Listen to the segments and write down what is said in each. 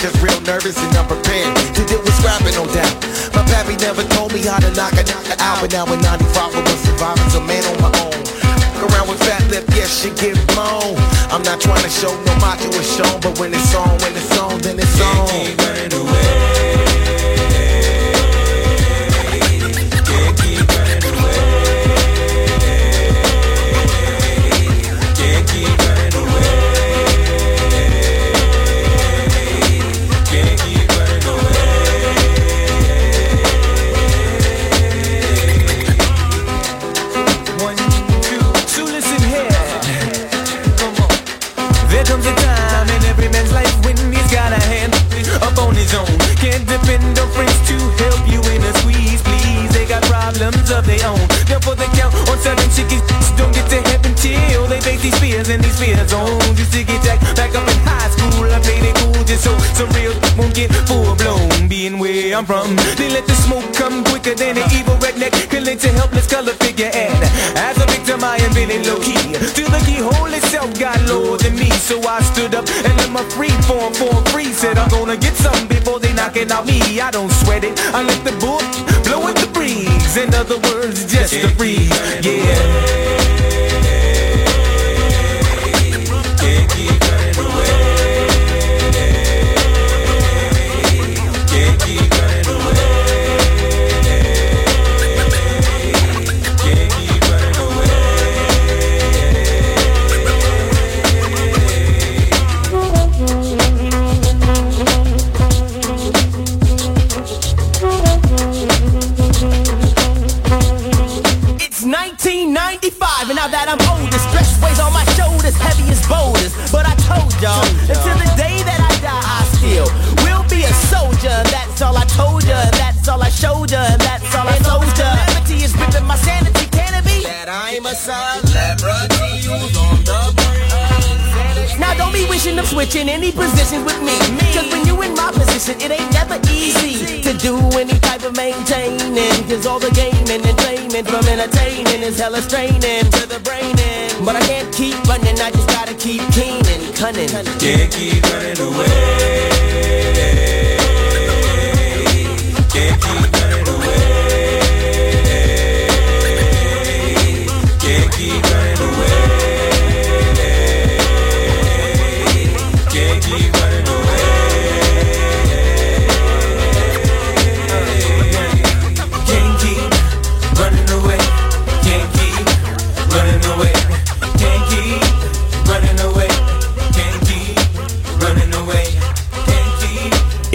Just real nervous and unprepared. To deal with scrapping, no doubt. My pappy never told me how to knock a knock out. But now in 95, I was surviving, a man on my own. Around with fat lip, yes, she get blown. I'm not trying to show no macho is shown, but when it's on, when it's on, then it's on. Can't keep running away. his own. Can depend on friends to help you in these fears and these fear zones. Used to get jacked back up in high school. I played it cool just so some real won't get full blown. Being where I'm from, they let the smoke come quicker than an evil redneck can your helpless color figure. And as a victim, I am feeling low key. Till the keyhole itself got lower than me, so I stood up and let my free form for free. Said I'm gonna get something before they knocking out me. I don't sweat it. I let the book blow with In other words, just a breeze. Yeah. Now that I'm older. Stress weighs on my shoulders, heavy as boulders. But I told y'all, until the day that I die, I still will be a soldier. That's all I told ya, that's all I showed ya, and that's all I told ya. Calamity is ripping my sanity, can it be? That I'm a celebrity who's on the brink. Now don't be wishing of switching any positions with me. Cause when you in my position, it ain't never easy do any type of maintaining. Cause all the gaming and training from entertaining is hella straining to the brain. But I can't keep running, I just gotta keep keen and cunning. Can't keep running away. Can't keep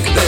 like that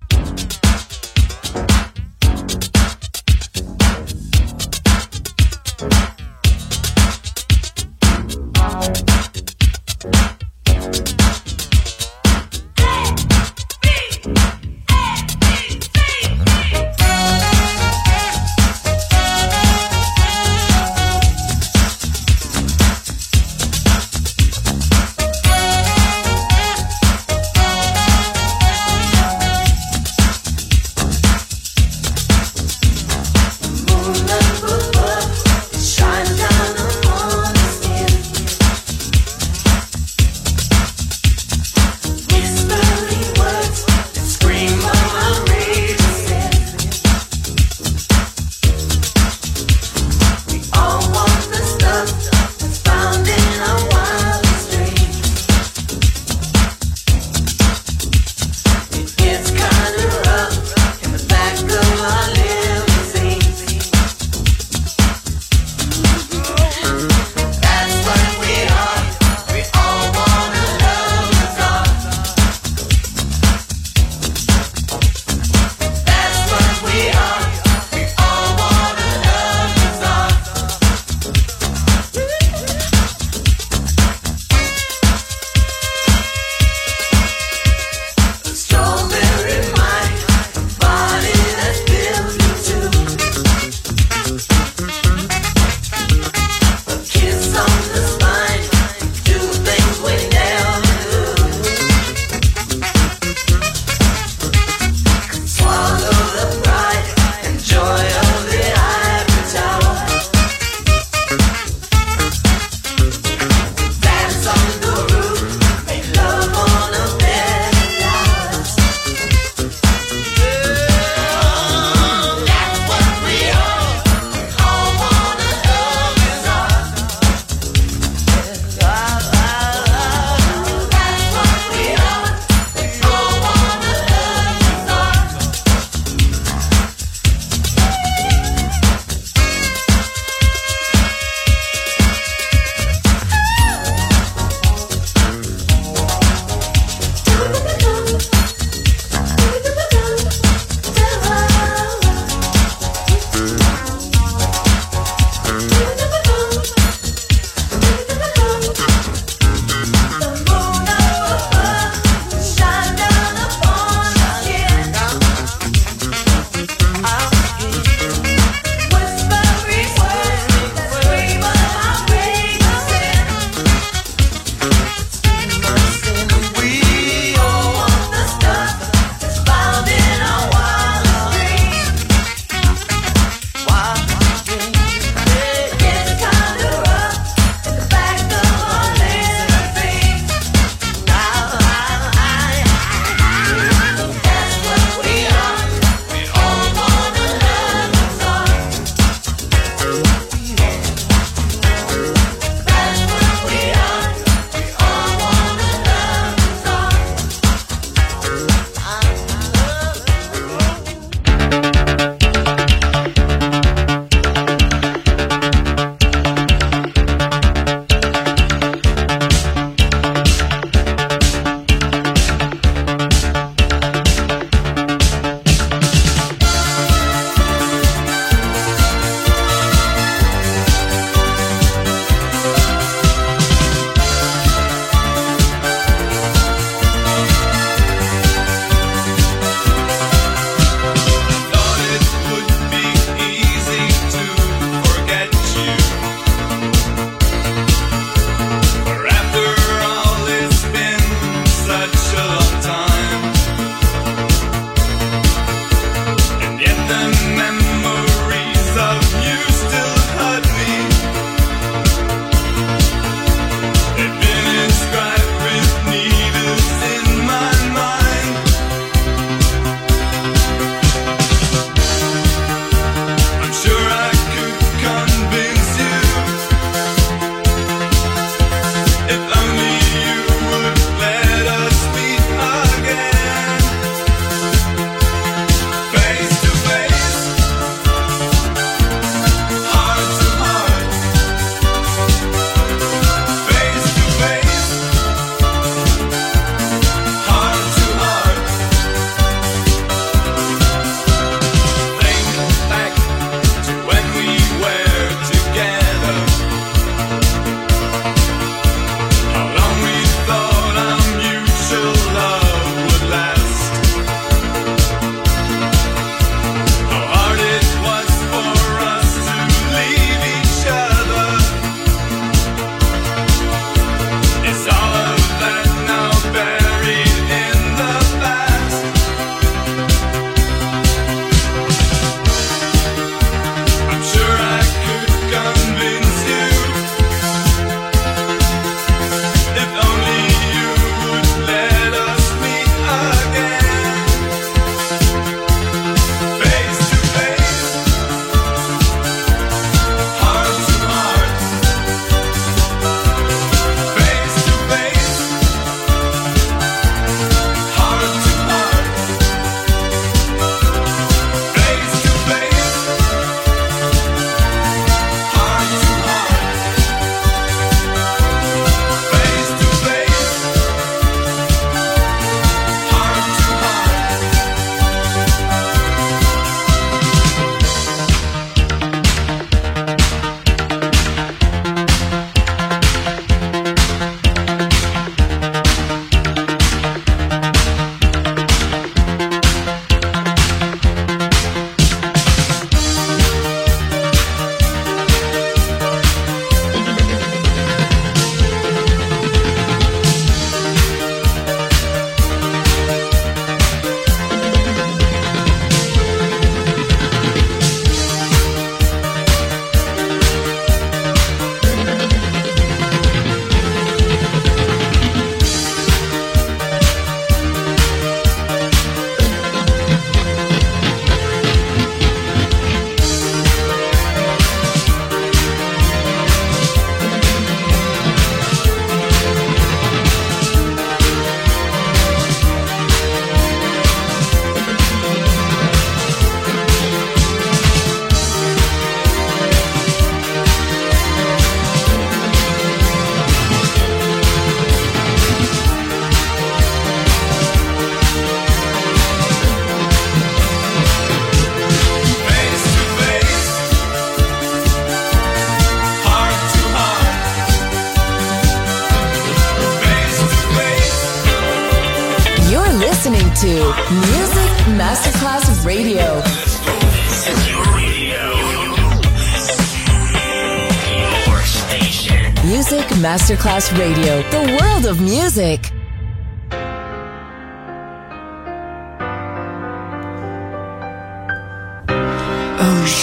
still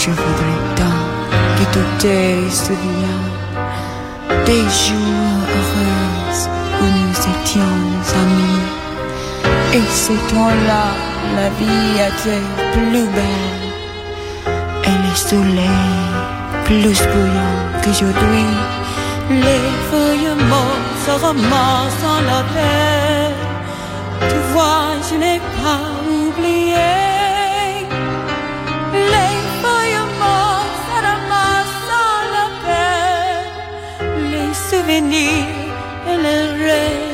je voudrais tant que tout est. Des jours heureux où nous étions amis. Et ce temps-là, la vie était plus belle. Et le soleil plus bouillant qu'aujourd'hui. Les feuilles mortes se romancent en la paix. Tu vois, je n'ai pas venir.